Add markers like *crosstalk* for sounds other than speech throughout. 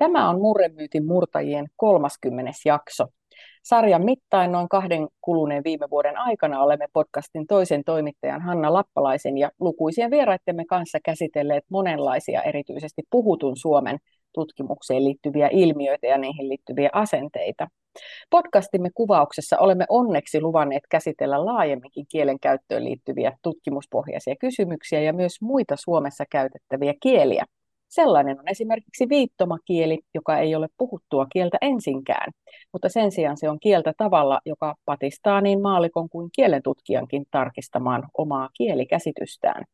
Tämä on Murremyytin murtajien 30. jakso. Sarjan mittain noin kahden kuluneen viime vuoden aikana olemme podcastin toisen toimittajan Hanna Lappalaisen ja lukuisien vieraittemme kanssa käsitelleet monenlaisia erityisesti puhutun Suomen tutkimukseen liittyviä ilmiöitä ja niihin liittyviä asenteita. Podcastimme kuvauksessa olemme onneksi luvanneet käsitellä laajemminkin kielenkäyttöön liittyviä tutkimuspohjaisia kysymyksiä ja myös muita Suomessa käytettäviä kieliä. Sellainen on esimerkiksi viittomakieli, joka ei ole puhuttua kieltä ensinkään, mutta sen sijaan se on kieltä tavalla, joka patistaa niin maalikon kuin kielentutkijankin tarkistamaan omaa kielikäsitystään.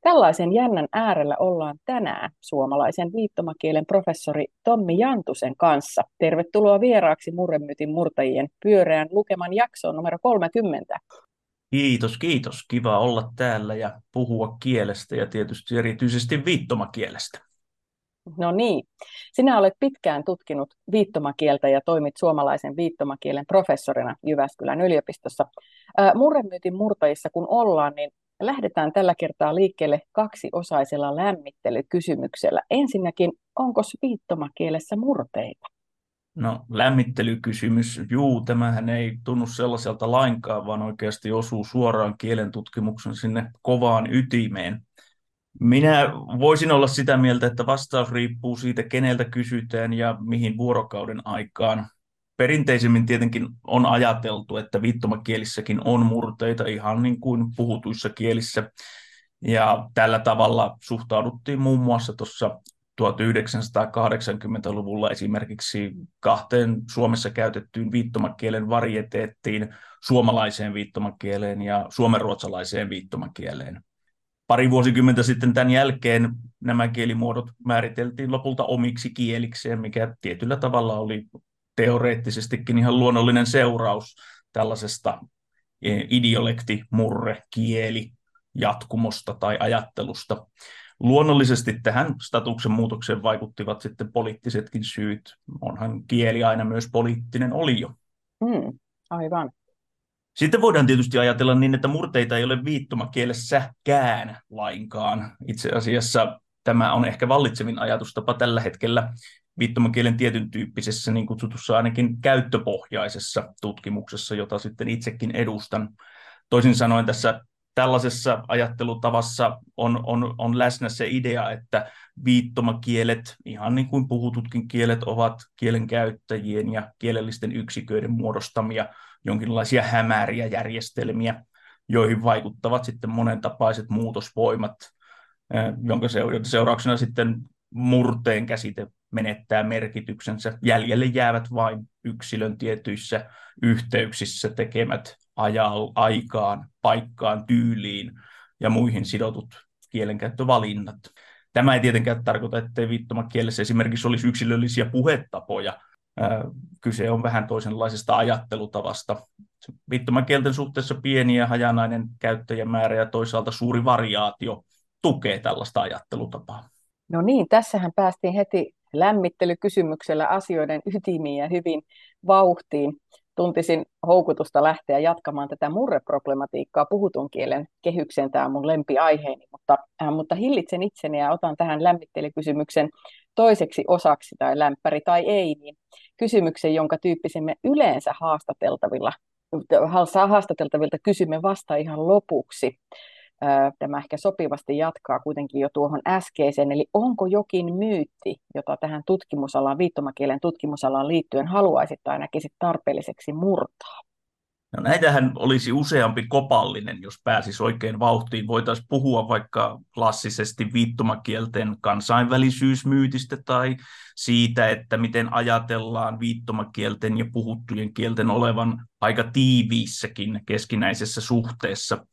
Tällaisen jännän äärellä ollaan tänään suomalaisen viittomakielen professori Tommi Jantusen kanssa. Tervetuloa vieraaksi Murremytin murtajien pyöreän lukeman jaksoon numero 30. Kiitos, kiitos. Kiva olla täällä ja puhua kielestä ja tietysti erityisesti viittomakielestä. No niin. Sinä olet pitkään tutkinut viittomakieltä ja toimit suomalaisen viittomakielen professorina Jyväskylän yliopistossa. Murremyytin murtajissa kun ollaan, niin lähdetään tällä kertaa liikkeelle kaksiosaisella lämmittelykysymyksellä. Ensinnäkin, onko viittomakielessä murteita? No lämmittelykysymys, juu, tämähän ei tunnu sellaiselta lainkaan, vaan oikeasti osuu suoraan kielen tutkimuksen sinne kovaan ytimeen. Minä voisin olla sitä mieltä, että vastaus riippuu siitä, keneltä kysytään ja mihin vuorokauden aikaan. Perinteisemmin tietenkin on ajateltu, että viittomakielissäkin on murteita ihan niin kuin puhutuissa kielissä. Ja tällä tavalla suhtauduttiin muun muassa tuossa 1980-luvulla esimerkiksi kahteen Suomessa käytettyyn viittomakielen varieteettiin, suomalaiseen viittomakieleen ja suomenruotsalaiseen viittomakieleen pari vuosikymmentä sitten tämän jälkeen nämä kielimuodot määriteltiin lopulta omiksi kielikseen, mikä tietyllä tavalla oli teoreettisestikin ihan luonnollinen seuraus tällaisesta e, idiolekti, murre, kieli, jatkumosta tai ajattelusta. Luonnollisesti tähän statuksen muutokseen vaikuttivat sitten poliittisetkin syyt. Onhan kieli aina myös poliittinen olio. Mm, aivan. Sitten voidaan tietysti ajatella niin, että murteita ei ole viittomakielessäkään lainkaan. Itse asiassa tämä on ehkä vallitsevin ajatustapa tällä hetkellä viittomakielen tietyn tyyppisessä niin kutsutussa ainakin käyttöpohjaisessa tutkimuksessa, jota sitten itsekin edustan. Toisin sanoen tässä tällaisessa ajattelutavassa on, on, on läsnä se idea, että viittomakielet, ihan niin kuin puhututkin kielet, ovat kielenkäyttäjien ja kielellisten yksiköiden muodostamia jonkinlaisia hämäriä järjestelmiä, joihin vaikuttavat sitten monentapaiset muutosvoimat, jonka seurauksena sitten murteen käsite menettää merkityksensä. Jäljelle jäävät vain yksilön tietyissä yhteyksissä tekemät ajal, aikaan, paikkaan, tyyliin ja muihin sidotut kielenkäyttövalinnat. Tämä ei tietenkään tarkoita, että viittomakielessä esimerkiksi olisi yksilöllisiä puhetapoja, kyse on vähän toisenlaisesta ajattelutavasta. Viittomakielten suhteessa pieni ja hajanainen käyttäjämäärä ja toisaalta suuri variaatio tukee tällaista ajattelutapaa. No niin, tässähän päästiin heti lämmittelykysymyksellä asioiden ytimiin ja hyvin vauhtiin. Tuntisin houkutusta lähteä jatkamaan tätä murreproblematiikkaa puhutun kielen kehykseen. Tämä on mun lempiaiheeni, mutta, äh, mutta hillitsen itseni ja otan tähän lämmittelykysymyksen toiseksi osaksi tai lämpäri tai ei, niin kysymyksen, jonka tyyppisimme yleensä haastateltavilla, haastateltavilta kysymme vasta ihan lopuksi. Tämä ehkä sopivasti jatkaa kuitenkin jo tuohon äskeiseen, eli onko jokin myytti, jota tähän tutkimusalaan, viittomakielen tutkimusalaan liittyen haluaisit tai näkisit tarpeelliseksi murtaa? No näitähän olisi useampi kopallinen, jos pääsisi oikein vauhtiin. Voitaisiin puhua vaikka klassisesti viittomakielten kansainvälisyysmyytistä tai siitä, että miten ajatellaan viittomakielten ja puhuttujen kielten olevan aika tiiviissäkin keskinäisessä suhteessa.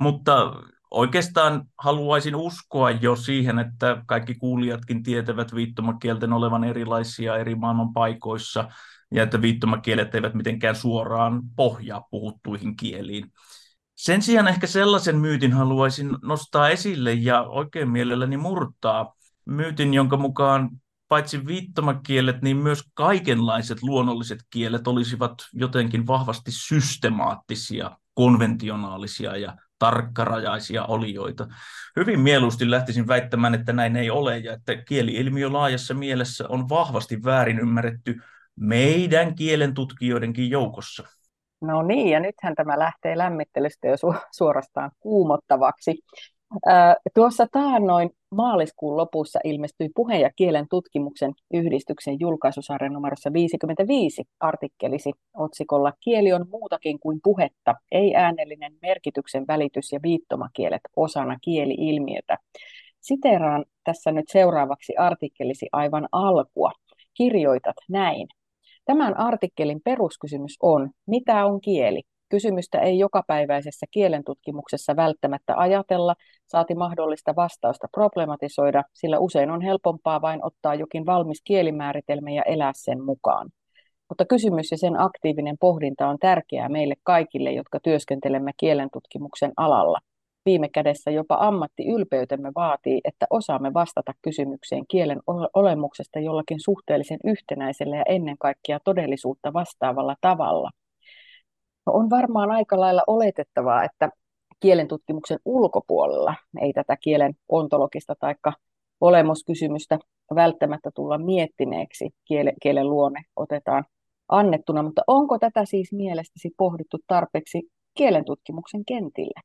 Mutta oikeastaan haluaisin uskoa jo siihen, että kaikki kuulijatkin tietävät viittomakielten olevan erilaisia eri maailman paikoissa – ja että viittomakielet eivät mitenkään suoraan pohjaa puhuttuihin kieliin. Sen sijaan ehkä sellaisen myytin haluaisin nostaa esille ja oikein mielelläni murtaa. Myytin, jonka mukaan paitsi viittomakielet, niin myös kaikenlaiset luonnolliset kielet olisivat jotenkin vahvasti systemaattisia, konventionaalisia ja tarkkarajaisia olioita. Hyvin mieluusti lähtisin väittämään, että näin ei ole ja että kieliilmiö laajassa mielessä on vahvasti väärin ymmärretty meidän kielentutkijoidenkin joukossa. No niin, ja nythän tämä lähtee lämmittelystä jo su- suorastaan kuumottavaksi. tuossa taannoin maaliskuun lopussa ilmestyi Puheen ja kielen tutkimuksen yhdistyksen julkaisusarjan numerossa 55 artikkelisi otsikolla Kieli on muutakin kuin puhetta, ei-äänellinen merkityksen välitys ja viittomakielet osana kieli-ilmiötä. Siteraan tässä nyt seuraavaksi artikkelisi aivan alkua. Kirjoitat näin. Tämän artikkelin peruskysymys on, mitä on kieli? Kysymystä ei jokapäiväisessä kielentutkimuksessa välttämättä ajatella, saati mahdollista vastausta problematisoida, sillä usein on helpompaa vain ottaa jokin valmis kielimääritelmä ja elää sen mukaan. Mutta kysymys ja sen aktiivinen pohdinta on tärkeää meille kaikille, jotka työskentelemme kielentutkimuksen alalla. Viime kädessä jopa ammattiylpeytemme vaatii, että osaamme vastata kysymykseen kielen olemuksesta jollakin suhteellisen yhtenäisellä ja ennen kaikkea todellisuutta vastaavalla tavalla. No on varmaan aika lailla oletettavaa, että kielen tutkimuksen ulkopuolella ei tätä kielen ontologista tai olemuskysymystä välttämättä tulla miettineeksi, kielen, kielen luonne otetaan annettuna, mutta onko tätä siis mielestäsi pohdittu tarpeeksi kielen tutkimuksen kentillä?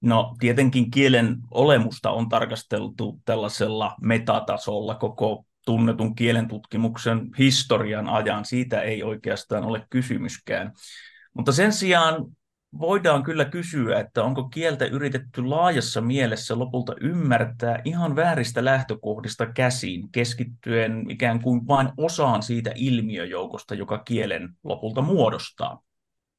No tietenkin kielen olemusta on tarkasteltu tällaisella metatasolla koko tunnetun kielen tutkimuksen historian ajan. Siitä ei oikeastaan ole kysymyskään. Mutta sen sijaan voidaan kyllä kysyä, että onko kieltä yritetty laajassa mielessä lopulta ymmärtää ihan vääristä lähtökohdista käsiin, keskittyen ikään kuin vain osaan siitä ilmiöjoukosta, joka kielen lopulta muodostaa.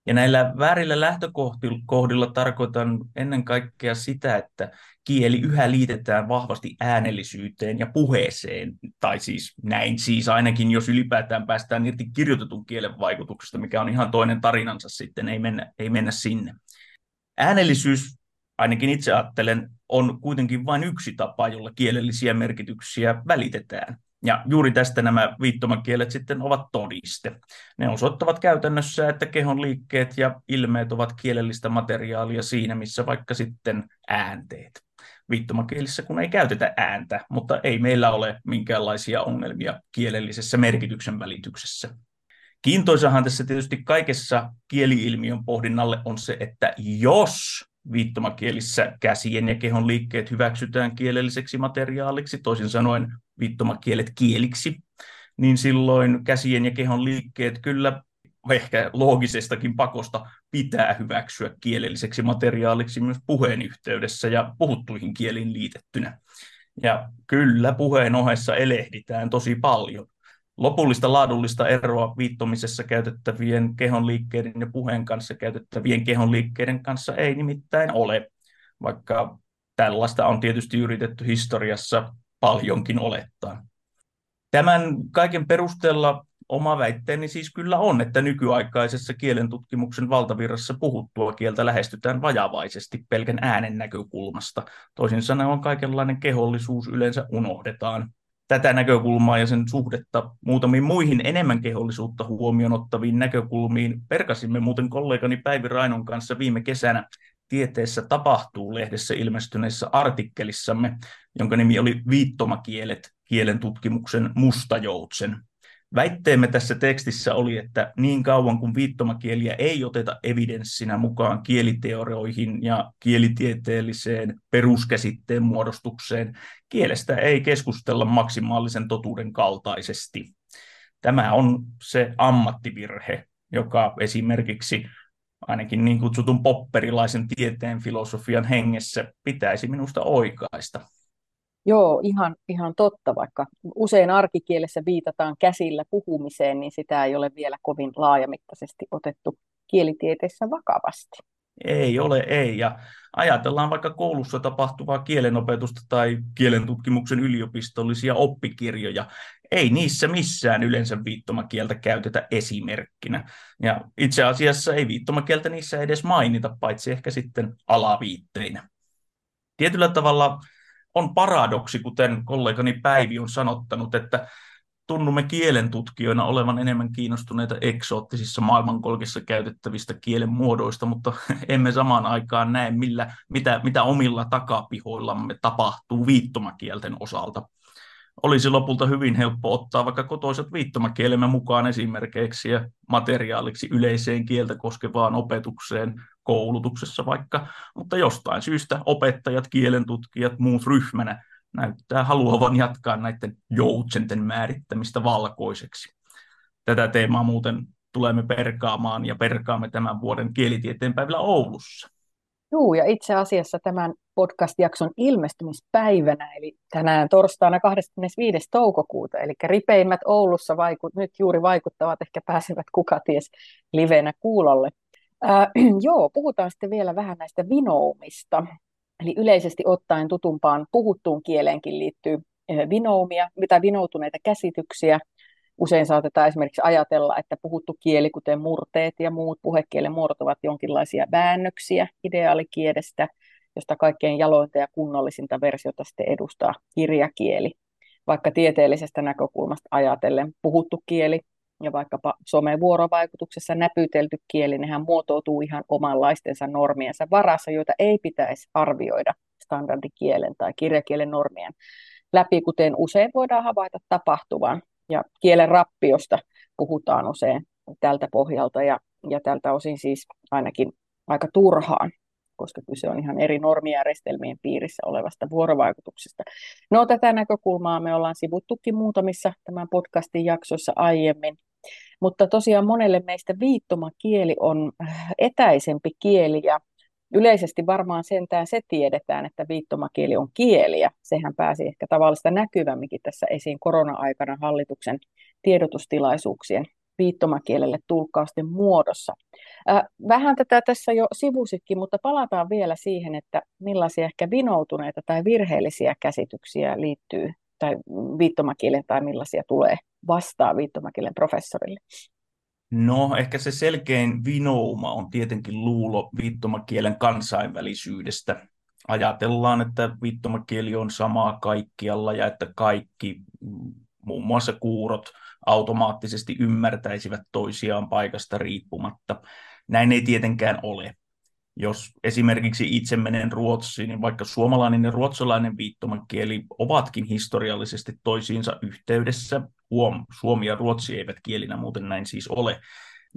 Ja näillä väärillä lähtökohdilla tarkoitan ennen kaikkea sitä, että kieli yhä liitetään vahvasti äänellisyyteen ja puheeseen, tai siis näin siis ainakin, jos ylipäätään päästään irti kirjoitetun kielen vaikutuksesta, mikä on ihan toinen tarinansa sitten, ei mennä, ei mennä sinne. Äänellisyys, ainakin itse ajattelen, on kuitenkin vain yksi tapa, jolla kielellisiä merkityksiä välitetään. Ja juuri tästä nämä viittomakielet sitten ovat todiste. Ne osoittavat käytännössä, että kehon liikkeet ja ilmeet ovat kielellistä materiaalia siinä, missä vaikka sitten äänteet. Viittomakielissä kun ei käytetä ääntä, mutta ei meillä ole minkäänlaisia ongelmia kielellisessä merkityksen välityksessä. Kiintoisahan tässä tietysti kaikessa kieliilmiön pohdinnalle on se, että jos viittomakielissä käsien ja kehon liikkeet hyväksytään kielelliseksi materiaaliksi, toisin sanoen viittomakielet kieliksi, niin silloin käsien ja kehon liikkeet kyllä ehkä loogisestakin pakosta pitää hyväksyä kielelliseksi materiaaliksi myös puheen yhteydessä ja puhuttuihin kieliin liitettynä. Ja kyllä puheen ohessa elehditään tosi paljon. Lopullista laadullista eroa viittomisessa käytettävien kehonliikkeiden ja puheen kanssa käytettävien kehonliikkeiden kanssa ei nimittäin ole, vaikka tällaista on tietysti yritetty historiassa paljonkin olettaa. Tämän kaiken perusteella oma väitteeni siis kyllä on, että nykyaikaisessa kielen tutkimuksen valtavirrassa puhuttua kieltä lähestytään vajavaisesti pelkän äänen näkökulmasta. Toisin sanoen kaikenlainen kehollisuus yleensä unohdetaan tätä näkökulmaa ja sen suhdetta muutamiin muihin enemmän kehollisuutta huomioon ottaviin näkökulmiin perkasimme muuten kollegani Päivi Rainon kanssa viime kesänä Tieteessä tapahtuu lehdessä ilmestyneessä artikkelissamme, jonka nimi oli Viittomakielet, kielen tutkimuksen mustajoutsen. Väitteemme tässä tekstissä oli, että niin kauan kuin viittomakieliä ei oteta evidenssinä mukaan kieliteorioihin ja kielitieteelliseen peruskäsitteen muodostukseen, kielestä ei keskustella maksimaalisen totuuden kaltaisesti. Tämä on se ammattivirhe, joka esimerkiksi ainakin niin kutsutun popperilaisen tieteen filosofian hengessä pitäisi minusta oikaista. Joo, ihan, ihan totta, vaikka usein arkikielessä viitataan käsillä puhumiseen, niin sitä ei ole vielä kovin laajamittaisesti otettu kielitieteessä vakavasti. Ei ole, ei. Ja ajatellaan vaikka koulussa tapahtuvaa kielenopetusta tai kielentutkimuksen yliopistollisia oppikirjoja. Ei niissä missään yleensä viittomakieltä käytetä esimerkkinä. Ja itse asiassa ei viittomakieltä niissä edes mainita, paitsi ehkä sitten alaviitteinä. Tietyllä tavalla on paradoksi, kuten kollegani Päivi on sanottanut, että tunnumme kielentutkijoina olevan enemmän kiinnostuneita eksoottisissa maailmankolkissa käytettävistä kielen muodoista, mutta *laughs* emme samaan aikaan näe, millä, mitä, mitä omilla takapihoillamme tapahtuu viittomakielten osalta. Olisi lopulta hyvin helppo ottaa vaikka kotoiset viittomakielemme mukaan esimerkkeiksi ja materiaaliksi yleiseen kieltä koskevaan opetukseen koulutuksessa vaikka, mutta jostain syystä opettajat, kielentutkijat, muut ryhmänä näyttää haluavan jatkaa näiden joutsenten määrittämistä valkoiseksi. Tätä teemaa muuten tulemme perkaamaan ja perkaamme tämän vuoden kielitieteen päivillä Oulussa. Joo, ja itse asiassa tämän podcast-jakson ilmestymispäivänä, eli tänään torstaina 25. toukokuuta, eli ripeimmät Oulussa vaikut, nyt juuri vaikuttavat, ehkä pääsevät kuka ties livenä kuulolle. Äh, *clears throat* joo, puhutaan sitten vielä vähän näistä vinoumista. Eli yleisesti ottaen tutumpaan puhuttuun kieleenkin liittyy vinoumia, mitä vinoutuneita käsityksiä. Usein saatetaan esimerkiksi ajatella, että puhuttu kieli, kuten murteet ja muut puhekielen muodot, ovat jonkinlaisia väännöksiä ideaalikielestä, josta kaikkein jalointa ja kunnollisinta versiota sitten edustaa kirjakieli. Vaikka tieteellisestä näkökulmasta ajatellen puhuttu kieli ja vaikkapa somevuorovaikutuksessa näpytelty kieli, nehän muotoutuu ihan omanlaistensa normiensa varassa, joita ei pitäisi arvioida standardikielen tai kirjakielen normien läpi, kuten usein voidaan havaita tapahtuvan. Ja kielen rappiosta puhutaan usein tältä pohjalta ja, ja tältä osin siis ainakin aika turhaan koska kyse on ihan eri normijärjestelmien piirissä olevasta vuorovaikutuksesta. No tätä näkökulmaa me ollaan sivuttukin muutamissa tämän podcastin jaksoissa aiemmin, mutta tosiaan monelle meistä viittomakieli on äh, etäisempi kieli ja yleisesti varmaan sentään se tiedetään, että viittomakieli on kieli ja sehän pääsi ehkä tavallista näkyvämminkin tässä esiin korona-aikana hallituksen tiedotustilaisuuksien viittomakielelle tulkkausten muodossa. Äh, vähän tätä tässä jo sivusitkin, mutta palataan vielä siihen, että millaisia ehkä vinoutuneita tai virheellisiä käsityksiä liittyy tai viittomakielen tai millaisia tulee vastaan viittomakielen professorille? No, ehkä se selkein vinouma on tietenkin luulo viittomakielen kansainvälisyydestä. Ajatellaan, että viittomakieli on samaa kaikkialla ja että kaikki, muun muassa kuurot, automaattisesti ymmärtäisivät toisiaan paikasta riippumatta. Näin ei tietenkään ole jos esimerkiksi itse menen Ruotsiin, niin vaikka suomalainen ja ruotsalainen viittomakieli ovatkin historiallisesti toisiinsa yhteydessä, huom, suomi ja ruotsi eivät kielinä muuten näin siis ole,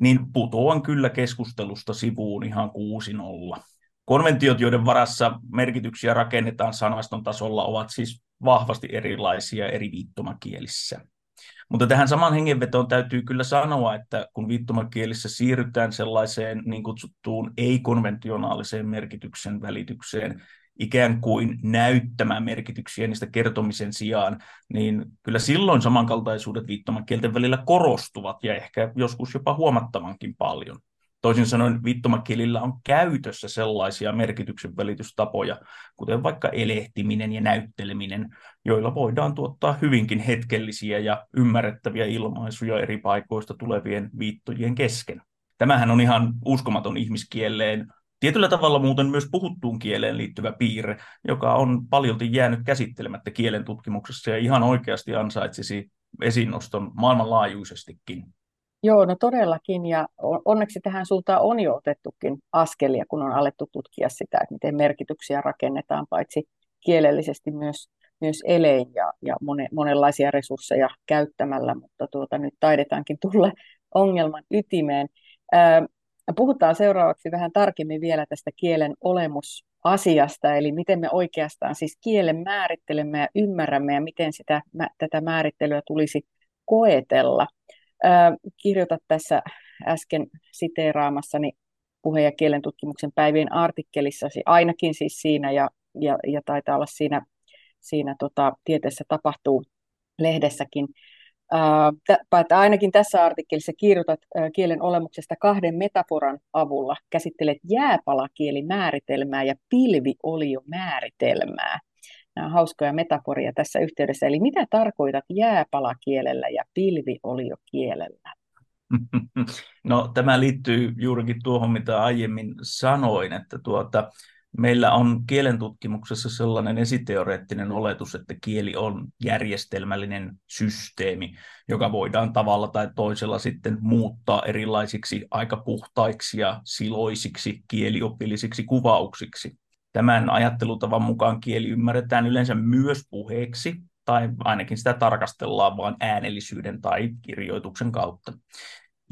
niin putoan kyllä keskustelusta sivuun ihan kuusin olla. Konventiot, joiden varassa merkityksiä rakennetaan sanaston tasolla, ovat siis vahvasti erilaisia eri viittomakielissä. Mutta tähän saman hengenvetoon täytyy kyllä sanoa, että kun viittomakielissä siirrytään sellaiseen niin kutsuttuun ei-konventionaaliseen merkityksen välitykseen, ikään kuin näyttämään merkityksiä niistä kertomisen sijaan, niin kyllä silloin samankaltaisuudet viittomakielten välillä korostuvat ja ehkä joskus jopa huomattavankin paljon. Toisin sanoen viittomakielillä on käytössä sellaisia merkityksen välitystapoja, kuten vaikka elehtiminen ja näytteleminen, joilla voidaan tuottaa hyvinkin hetkellisiä ja ymmärrettäviä ilmaisuja eri paikoista tulevien viittojen kesken. Tämähän on ihan uskomaton ihmiskieleen, tietyllä tavalla muuten myös puhuttuun kieleen liittyvä piirre, joka on paljolti jäänyt käsittelemättä kielen tutkimuksessa ja ihan oikeasti ansaitsisi esiinnoston maailmanlaajuisestikin. Joo, no todellakin, ja onneksi tähän suuntaan on jo otettukin askelia, kun on alettu tutkia sitä, että miten merkityksiä rakennetaan paitsi kielellisesti myös, myös elein ja, ja monen, monenlaisia resursseja käyttämällä, mutta tuota, nyt taidetaankin tulla ongelman ytimeen. Ää, puhutaan seuraavaksi vähän tarkemmin vielä tästä kielen olemusasiasta, eli miten me oikeastaan siis kielen määrittelemme ja ymmärrämme ja miten sitä, tätä määrittelyä tulisi koetella. Ää, kirjoitat tässä äsken siteeraamassani puhe- ja kielen tutkimuksen päivien artikkelissasi, ainakin siis siinä ja, ja, ja taitaa olla siinä, siinä tota, tieteessä tapahtuu lehdessäkin. Ää, ainakin tässä artikkelissa kirjoitat kielen olemuksesta kahden metaforan avulla. Käsittelet jääpalakielimääritelmää ja pilvioliomääritelmää. Nämä on hauskoja metaforia tässä yhteydessä. Eli mitä tarkoitat jääpalakielellä ja pilvioliokielellä? *laughs* No tämä liittyy juurikin tuohon, mitä aiemmin sanoin, että tuota, meillä on kielentutkimuksessa sellainen esiteoreettinen oletus, että kieli on järjestelmällinen systeemi, joka voidaan tavalla tai toisella sitten muuttaa erilaisiksi aika puhtaiksi ja siloisiksi kieliopillisiksi kuvauksiksi. Tämän ajattelutavan mukaan kieli ymmärretään yleensä myös puheeksi, tai ainakin sitä tarkastellaan vain äänellisyyden tai kirjoituksen kautta.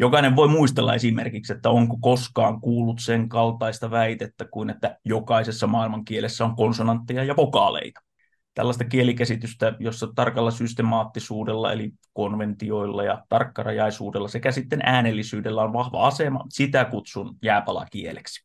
Jokainen voi muistella esimerkiksi, että onko koskaan kuullut sen kaltaista väitettä kuin, että jokaisessa maailmankielessä on konsonantteja ja vokaaleita. Tällaista kielikäsitystä, jossa tarkalla systemaattisuudella, eli konventioilla ja tarkkarajaisuudella sekä sitten äänellisyydellä on vahva asema, sitä kutsun jääpalakieleksi.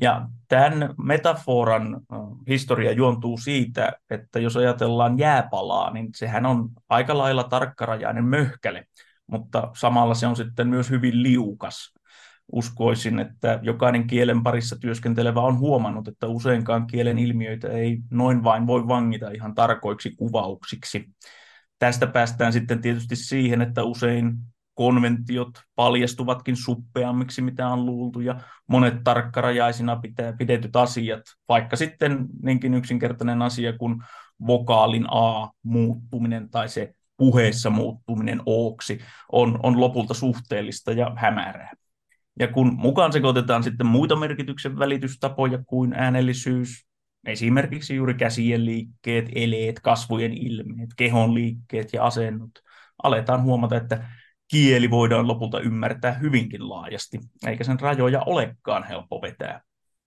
Ja tämän metaforan historia juontuu siitä, että jos ajatellaan jääpalaa, niin sehän on aika lailla tarkkarajainen möhkäle, mutta samalla se on sitten myös hyvin liukas. Uskoisin, että jokainen kielen parissa työskentelevä on huomannut, että useinkaan kielen ilmiöitä ei noin vain voi vangita ihan tarkoiksi kuvauksiksi. Tästä päästään sitten tietysti siihen, että usein konventiot paljastuvatkin suppeammiksi, mitä on luultu, ja monet tarkkarajaisina pitää pidetyt asiat, vaikka sitten niinkin yksinkertainen asia kuin vokaalin A muuttuminen tai se puheessa muuttuminen ooksi on, on lopulta suhteellista ja hämärää. Ja kun mukaan sekoitetaan sitten muita merkityksen välitystapoja kuin äänellisyys, esimerkiksi juuri käsien liikkeet, eleet, kasvojen ilmeet, kehon liikkeet ja asennot, aletaan huomata, että kieli voidaan lopulta ymmärtää hyvinkin laajasti, eikä sen rajoja olekaan helppo vetää.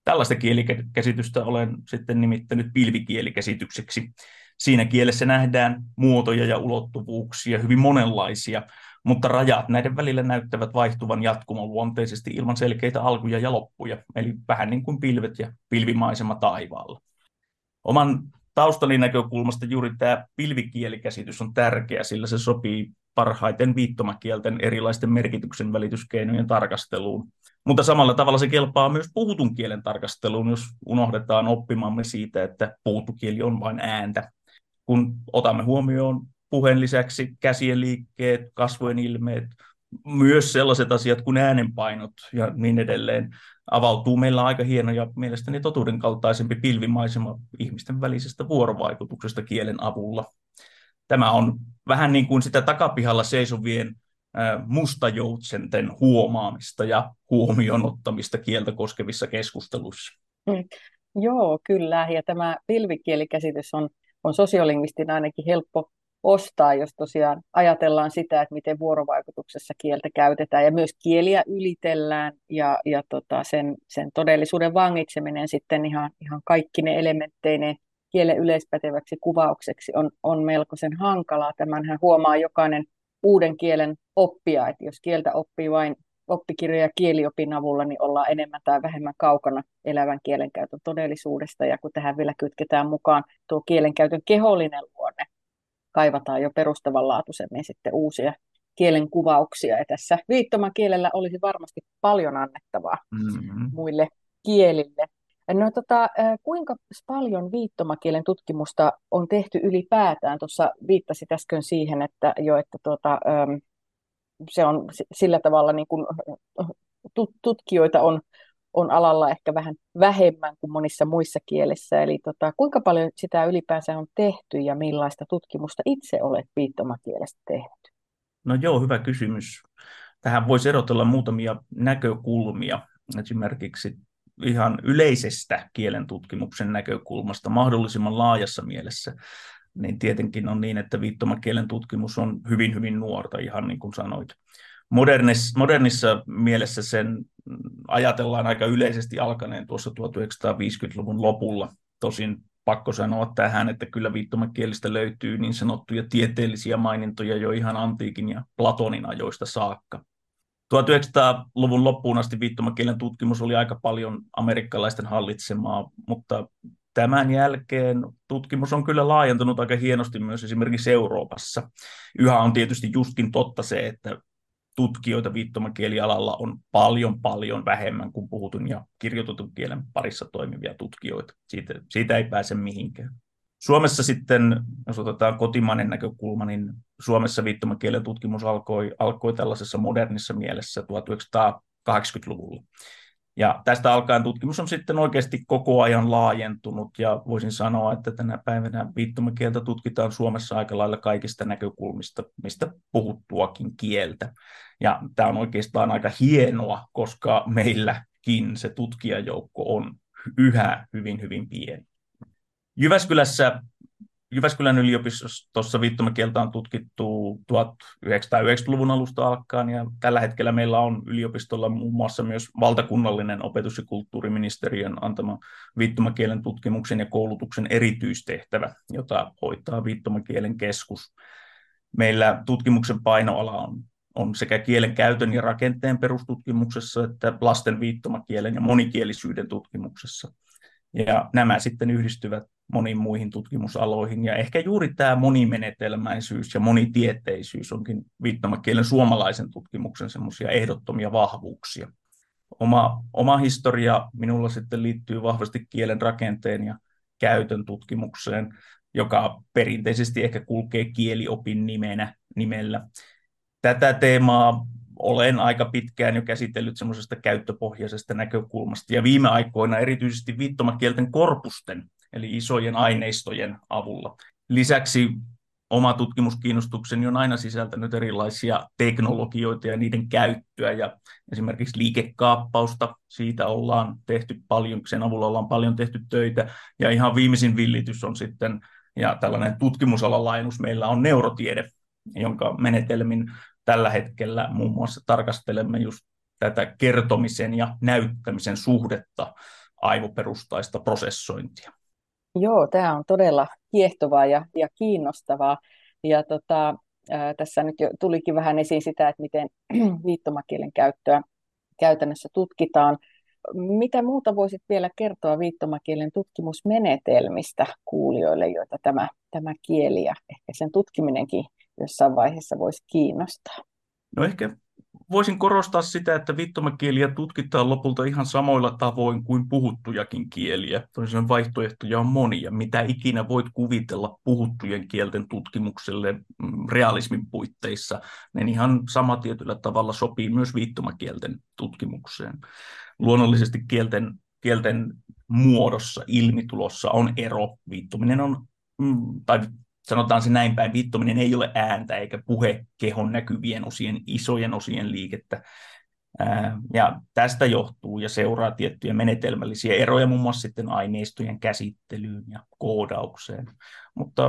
Tällaista kielikäsitystä olen sitten nimittänyt pilvikielikäsitykseksi. Siinä kielessä nähdään muotoja ja ulottuvuuksia, hyvin monenlaisia, mutta rajat näiden välillä näyttävät vaihtuvan jatkuman luonteisesti ilman selkeitä alkuja ja loppuja, eli vähän niin kuin pilvet ja pilvimaisema taivaalla. Oman taustani näkökulmasta juuri tämä pilvikielikäsitys on tärkeä, sillä se sopii parhaiten viittomakielten erilaisten merkityksen välityskeinojen tarkasteluun. Mutta samalla tavalla se kelpaa myös puhutun kielen tarkasteluun, jos unohdetaan oppimamme siitä, että puhuttu kieli on vain ääntä. Kun otamme huomioon puheen lisäksi käsien liikkeet, kasvojen ilmeet, myös sellaiset asiat kuin äänenpainot ja niin edelleen, avautuu meillä aika hieno ja mielestäni totuuden kaltaisempi pilvimaisema ihmisten välisestä vuorovaikutuksesta kielen avulla. Tämä on vähän niin kuin sitä takapihalla seisovien mustajoutsenten huomaamista ja huomioon ottamista kieltä koskevissa keskusteluissa. Mm. Joo, kyllä. Ja tämä pilvikielikäsitys on, on sosiolingvistin ainakin helppo ostaa, jos tosiaan ajatellaan sitä, että miten vuorovaikutuksessa kieltä käytetään ja myös kieliä ylitellään ja, ja tota sen, sen todellisuuden vangitseminen sitten ihan, ihan kaikki ne elementteineen kielen yleispäteväksi kuvaukseksi on, on melkoisen hankalaa. Tämänhän huomaa jokainen uuden kielen oppija, että jos kieltä oppii vain oppikirjoja kieliopin avulla, niin ollaan enemmän tai vähemmän kaukana elävän kielenkäytön todellisuudesta. Ja kun tähän vielä kytketään mukaan tuo kielenkäytön kehollinen luonne, kaivataan jo perustavanlaatuisemmin sitten uusia kielen kuvauksia. Ja tässä viittomakielellä olisi varmasti paljon annettavaa mm-hmm. muille kielille. No, tota, kuinka paljon viittomakielen tutkimusta on tehty ylipäätään? Tuossa viittasit äsken siihen, että jo, että tuota, se on sillä tavalla niin kuin, tutkijoita on, on alalla ehkä vähän vähemmän kuin monissa muissa kielissä. Eli tota, kuinka paljon sitä ylipäänsä on tehty ja millaista tutkimusta itse olet viittomakielestä tehnyt? No joo, hyvä kysymys. Tähän voisi erotella muutamia näkökulmia. Esimerkiksi ihan yleisestä kielen tutkimuksen näkökulmasta mahdollisimman laajassa mielessä niin tietenkin on niin, että viittomakielen tutkimus on hyvin, hyvin nuorta, ihan niin kuin sanoit. Modernis, modernissa mielessä sen ajatellaan aika yleisesti alkaneen tuossa 1950-luvun lopulla. Tosin pakko sanoa tähän, että kyllä viittomakielistä löytyy niin sanottuja tieteellisiä mainintoja jo ihan antiikin ja Platonin ajoista saakka. 1900-luvun loppuun asti viittomakielen tutkimus oli aika paljon amerikkalaisten hallitsemaa, mutta tämän jälkeen tutkimus on kyllä laajentunut aika hienosti myös esimerkiksi Euroopassa. Yhä on tietysti justkin totta se, että tutkijoita viittomakielialalla on paljon, paljon vähemmän kuin puhutun ja kirjoitetun kielen parissa toimivia tutkijoita. Siitä, siitä ei pääse mihinkään. Suomessa sitten, jos otetaan kotimainen näkökulma, niin Suomessa viittomakielen tutkimus alkoi, alkoi tällaisessa modernissa mielessä 1980-luvulla. Ja tästä alkaen tutkimus on sitten oikeasti koko ajan laajentunut ja voisin sanoa, että tänä päivänä viittomakieltä tutkitaan Suomessa aika lailla kaikista näkökulmista, mistä puhuttuakin kieltä. Ja tämä on oikeastaan aika hienoa, koska meilläkin se tutkijajoukko on yhä hyvin, hyvin pieni. Jyväskylässä Jyväskylän yliopistossa viittomakieltä on tutkittu 1990-luvun alusta alkaen ja tällä hetkellä meillä on yliopistolla muun muassa myös valtakunnallinen opetus- ja kulttuuriministeriön antama viittomakielen tutkimuksen ja koulutuksen erityistehtävä, jota hoitaa viittomakielen keskus. Meillä tutkimuksen painoala on, on sekä kielen käytön ja rakenteen perustutkimuksessa että lasten viittomakielen ja monikielisyyden tutkimuksessa. Ja nämä sitten yhdistyvät moniin muihin tutkimusaloihin. Ja ehkä juuri tämä monimenetelmäisyys ja monitietteisyys onkin viittomakielen suomalaisen tutkimuksen semmoisia ehdottomia vahvuuksia. Oma, oma historia minulla sitten liittyy vahvasti kielen rakenteen ja käytön tutkimukseen, joka perinteisesti ehkä kulkee kieliopin nimenä, nimellä. Tätä teemaa olen aika pitkään jo käsitellyt semmoisesta käyttöpohjaisesta näkökulmasta, ja viime aikoina erityisesti viittomakielten korpusten, eli isojen aineistojen avulla. Lisäksi oma tutkimuskiinnostukseni on aina sisältänyt erilaisia teknologioita ja niiden käyttöä, ja esimerkiksi liikekaappausta, siitä ollaan tehty paljon, sen avulla ollaan paljon tehty töitä, ja ihan viimeisin villitys on sitten, ja tällainen tutkimusalan meillä on neurotiede, jonka menetelmin tällä hetkellä muun muassa tarkastelemme just tätä kertomisen ja näyttämisen suhdetta aivoperustaista prosessointia. Joo, tämä on todella kiehtovaa ja, ja kiinnostavaa. Ja tota, ää, tässä nyt jo tulikin vähän esiin sitä, että miten *clears throat* viittomakielen käyttöä käytännössä tutkitaan. Mitä muuta voisit vielä kertoa viittomakielen tutkimusmenetelmistä kuulijoille, joita tämä, tämä kieli ja ehkä sen tutkiminenkin jossain vaiheessa voisi kiinnostaa? No ehkä voisin korostaa sitä, että viittomakieliä tutkitaan lopulta ihan samoilla tavoin kuin puhuttujakin kieliä. Toisin vaihtoehtoja on monia. Mitä ikinä voit kuvitella puhuttujen kielten tutkimukselle mm, realismin puitteissa, niin ihan sama tietyllä tavalla sopii myös viittomakielten tutkimukseen. Luonnollisesti kielten, kielten muodossa, ilmitulossa on ero. Viittominen on, mm, tai sanotaan se näin päin, viittominen ei ole ääntä eikä puhe kehon näkyvien osien, isojen osien liikettä. Ja tästä johtuu ja seuraa tiettyjä menetelmällisiä eroja muun muassa sitten aineistojen käsittelyyn ja koodaukseen. Mutta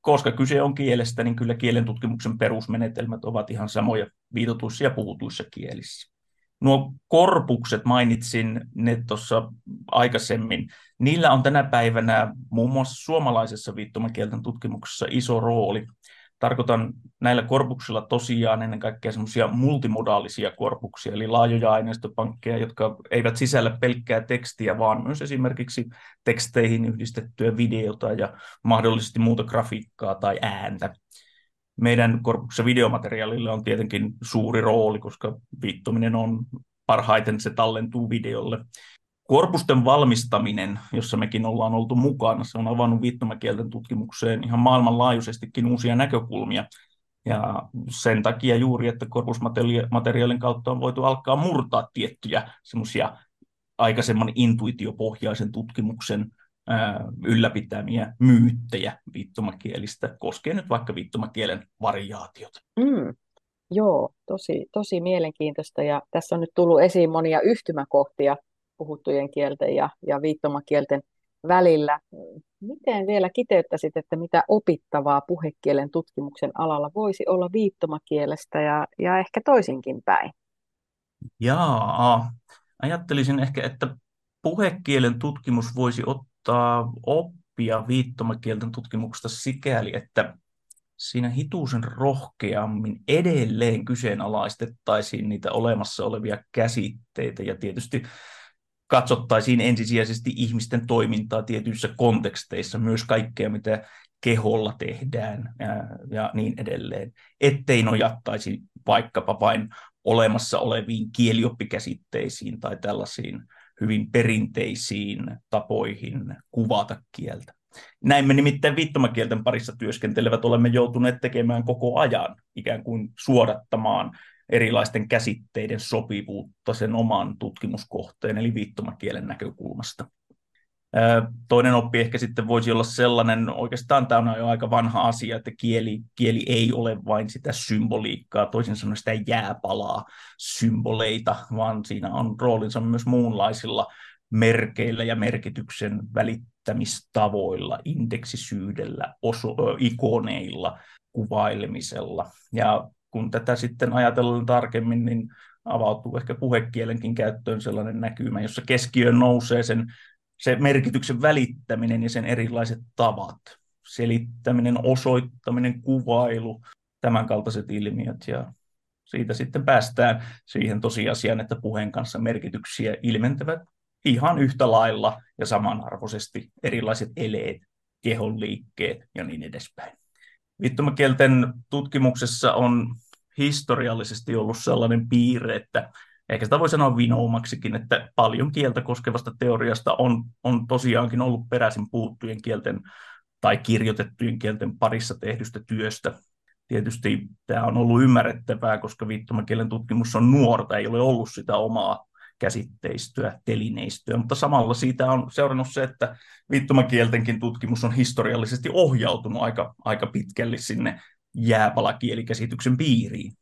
koska kyse on kielestä, niin kyllä kielen tutkimuksen perusmenetelmät ovat ihan samoja viitotuissa ja puhutuissa kielissä. Nuo korpukset mainitsin ne tuossa aikaisemmin. Niillä on tänä päivänä muun muassa suomalaisessa viittomakielten tutkimuksessa iso rooli. Tarkoitan näillä korpuksilla tosiaan ennen kaikkea semmoisia multimodaalisia korpuksia, eli laajoja aineistopankkeja, jotka eivät sisällä pelkkää tekstiä, vaan myös esimerkiksi teksteihin yhdistettyä videota ja mahdollisesti muuta grafiikkaa tai ääntä meidän korpuksessa videomateriaalille on tietenkin suuri rooli, koska viittominen on parhaiten se tallentuu videolle. Korpusten valmistaminen, jossa mekin ollaan oltu mukana, se on avannut viittomakielten tutkimukseen ihan maailmanlaajuisestikin uusia näkökulmia. Ja sen takia juuri, että korpusmateriaalin kautta on voitu alkaa murtaa tiettyjä semmoisia aikaisemman intuitiopohjaisen tutkimuksen ylläpitämiä myyttejä viittomakielistä, koskee nyt vaikka viittomakielen variaatiot. Mm, joo, tosi, tosi mielenkiintoista ja tässä on nyt tullut esiin monia yhtymäkohtia puhuttujen kielten ja, ja viittomakielten välillä. Miten vielä kiteyttäisit, että mitä opittavaa puhekielen tutkimuksen alalla voisi olla viittomakielestä ja, ja ehkä toisinkin päin? Jaa, ajattelisin ehkä, että puhekielen tutkimus voisi ottaa oppia viittomakielten tutkimuksesta sikäli, että siinä hituusen rohkeammin edelleen kyseenalaistettaisiin niitä olemassa olevia käsitteitä ja tietysti katsottaisiin ensisijaisesti ihmisten toimintaa tietyissä konteksteissa, myös kaikkea, mitä keholla tehdään ja, ja niin edelleen, ettei nojattaisi vaikkapa vain olemassa oleviin kielioppikäsitteisiin tai tällaisiin hyvin perinteisiin tapoihin kuvata kieltä. Näin me nimittäin viittomakielten parissa työskentelevät olemme joutuneet tekemään koko ajan, ikään kuin suodattamaan erilaisten käsitteiden sopivuutta sen oman tutkimuskohteen, eli viittomakielen näkökulmasta. Toinen oppi ehkä sitten voisi olla sellainen, oikeastaan tämä on jo aika vanha asia, että kieli, kieli ei ole vain sitä symboliikkaa, toisin sanoen sitä jääpalaa symboleita, vaan siinä on roolinsa myös muunlaisilla merkeillä ja merkityksen välittämistavoilla, indeksisyydellä, oso, ikoneilla, kuvailemisella. Ja kun tätä sitten ajatellaan tarkemmin, niin avautuu ehkä puhekielenkin käyttöön sellainen näkymä, jossa keskiöön nousee sen, se merkityksen välittäminen ja sen erilaiset tavat. Selittäminen, osoittaminen, kuvailu, tämän kaltaiset ilmiöt. Ja siitä sitten päästään siihen tosiasiaan, että puheen kanssa merkityksiä ilmentävät ihan yhtä lailla ja samanarvoisesti erilaiset eleet, kehon liikkeet ja niin edespäin. Viittomakielten tutkimuksessa on historiallisesti ollut sellainen piirre, että ehkä sitä voi sanoa vinoumaksikin, että paljon kieltä koskevasta teoriasta on, on tosiaankin ollut peräisin puuttujen kielten tai kirjoitettujen kielten parissa tehdystä työstä. Tietysti tämä on ollut ymmärrettävää, koska viittomakielen tutkimus on nuorta, ei ole ollut sitä omaa käsitteistöä, telineistöä, mutta samalla siitä on seurannut se, että viittomakieltenkin tutkimus on historiallisesti ohjautunut aika, aika pitkälle sinne jääpalakielikäsityksen piiriin.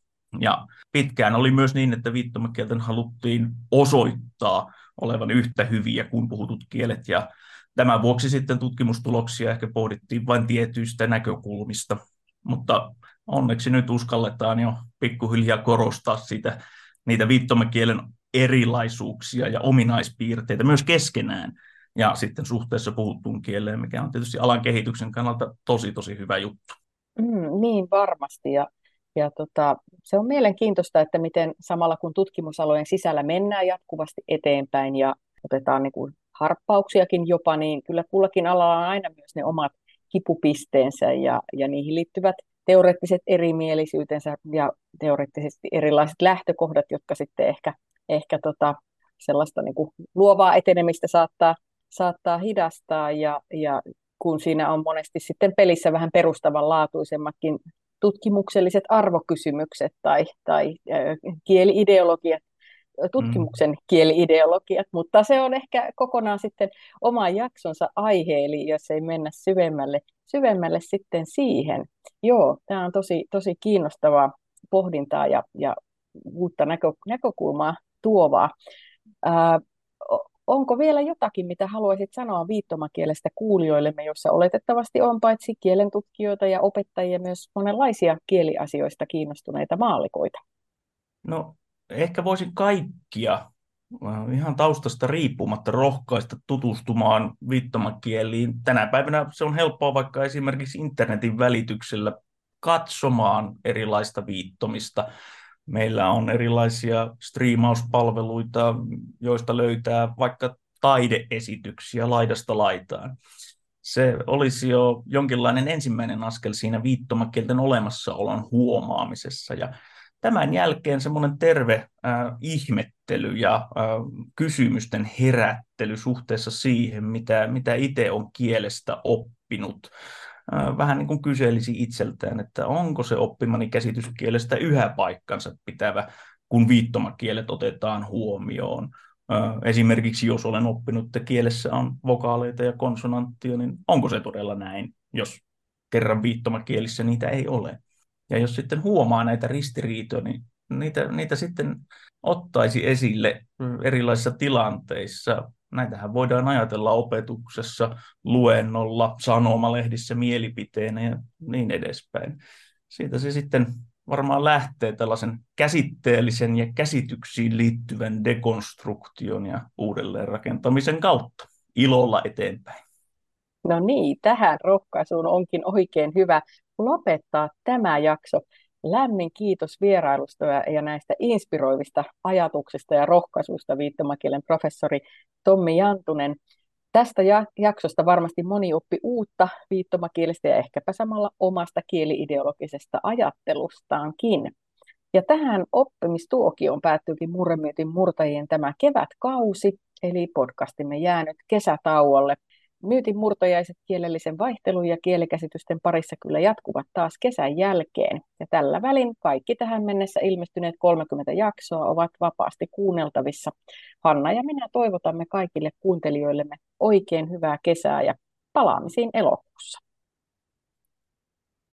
Ja pitkään oli myös niin, että viittomakielten haluttiin osoittaa olevan yhtä hyviä kuin puhutut kielet, ja tämän vuoksi sitten tutkimustuloksia ehkä pohdittiin vain tietyistä näkökulmista, mutta onneksi nyt uskalletaan jo pikkuhiljaa korostaa sitä, niitä viittomakielen erilaisuuksia ja ominaispiirteitä myös keskenään. Ja sitten suhteessa puhuttuun kieleen, mikä on tietysti alan kehityksen kannalta tosi tosi hyvä juttu. Mm, niin varmasti. Ja, ja tota, se on mielenkiintoista, että miten samalla kun tutkimusalojen sisällä mennään jatkuvasti eteenpäin ja otetaan niin kuin harppauksiakin jopa, niin kyllä kullakin alalla on aina myös ne omat kipupisteensä ja, ja niihin liittyvät teoreettiset erimielisyytensä ja teoreettisesti erilaiset lähtökohdat, jotka sitten ehkä ehkä tota, sellaista niin kuin luovaa etenemistä saattaa, saattaa hidastaa. Ja, ja kun siinä on monesti sitten pelissä vähän perustavanlaatuisemmatkin tutkimukselliset arvokysymykset tai, tai kieliideologiat, tutkimuksen mm. kieliideologiat, mutta se on ehkä kokonaan sitten oma jaksonsa aihe, eli jos ei mennä syvemmälle, syvemmälle sitten siihen. Joo, tämä on tosi, tosi kiinnostavaa pohdintaa ja, ja uutta näkö, näkökulmaa tuovaa. Ää, onko vielä jotakin, mitä haluaisit sanoa viittomakielestä kuulijoillemme, jossa oletettavasti on paitsi kielen tutkijoita ja opettajia myös monenlaisia kieliasioista kiinnostuneita maallikoita? No ehkä voisin kaikkia ihan taustasta riippumatta rohkaista tutustumaan viittomakieliin. Tänä päivänä se on helppoa vaikka esimerkiksi internetin välityksellä katsomaan erilaista viittomista. Meillä on erilaisia striimauspalveluita, joista löytää vaikka taideesityksiä laidasta laitaan. Se olisi jo jonkinlainen ensimmäinen askel siinä viittomakielten olemassaolon huomaamisessa. Ja tämän jälkeen semmoinen terve äh, ihmettely ja äh, kysymysten herättely suhteessa siihen, mitä, mitä itse on kielestä oppinut vähän niin kuin kyselisi itseltään, että onko se oppimani käsitys kielestä yhä paikkansa pitävä, kun viittomakielet otetaan huomioon. Esimerkiksi jos olen oppinut, että kielessä on vokaaleita ja konsonanttia, niin onko se todella näin, jos kerran viittomakielissä niitä ei ole. Ja jos sitten huomaa näitä ristiriitoja, niin niitä, niitä sitten ottaisi esille erilaisissa tilanteissa näitähän voidaan ajatella opetuksessa, luennolla, sanomalehdissä, mielipiteenä ja niin edespäin. Siitä se sitten varmaan lähtee tällaisen käsitteellisen ja käsityksiin liittyvän dekonstruktion ja uudelleenrakentamisen kautta ilolla eteenpäin. No niin, tähän rohkaisuun onkin oikein hyvä lopettaa tämä jakso. Lämmin kiitos vierailusta ja näistä inspiroivista ajatuksista ja rohkaisuista viittomakielen professori Tommi Jantunen. Tästä jaksosta varmasti moni oppi uutta viittomakielestä ja ehkäpä samalla omasta kieliideologisesta ajattelustaankin. Ja tähän oppimistuokioon päättyykin Murremyytin murtajien tämä kevätkausi, eli podcastimme jäänyt kesätauolle. Myytin murtojaiset kielellisen vaihtelun ja kielikäsitysten parissa kyllä jatkuvat taas kesän jälkeen. Ja tällä välin kaikki tähän mennessä ilmestyneet 30 jaksoa ovat vapaasti kuunneltavissa. Hanna ja minä toivotamme kaikille kuuntelijoillemme oikein hyvää kesää ja palaamisiin elokuussa.